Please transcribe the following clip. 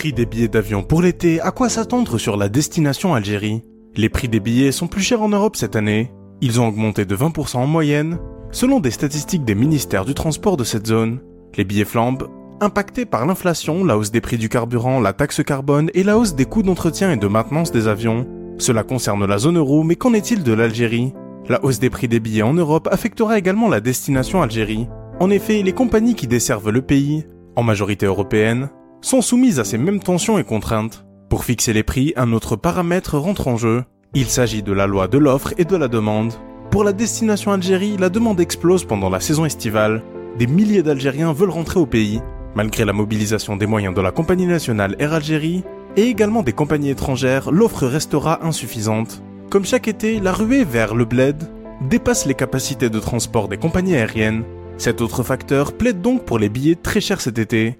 Prix des billets d'avion pour l'été, à quoi s'attendre sur la destination Algérie? Les prix des billets sont plus chers en Europe cette année. Ils ont augmenté de 20% en moyenne, selon des statistiques des ministères du transport de cette zone. Les billets flambent, impactés par l'inflation, la hausse des prix du carburant, la taxe carbone et la hausse des coûts d'entretien et de maintenance des avions. Cela concerne la zone euro, mais qu'en est-il de l'Algérie? La hausse des prix des billets en Europe affectera également la destination Algérie. En effet, les compagnies qui desservent le pays, en majorité européenne, sont soumises à ces mêmes tensions et contraintes. Pour fixer les prix, un autre paramètre rentre en jeu. Il s'agit de la loi de l'offre et de la demande. Pour la destination Algérie, la demande explose pendant la saison estivale. Des milliers d'Algériens veulent rentrer au pays. Malgré la mobilisation des moyens de la compagnie nationale Air Algérie et également des compagnies étrangères, l'offre restera insuffisante. Comme chaque été, la ruée vers le bled dépasse les capacités de transport des compagnies aériennes. Cet autre facteur plaide donc pour les billets très chers cet été.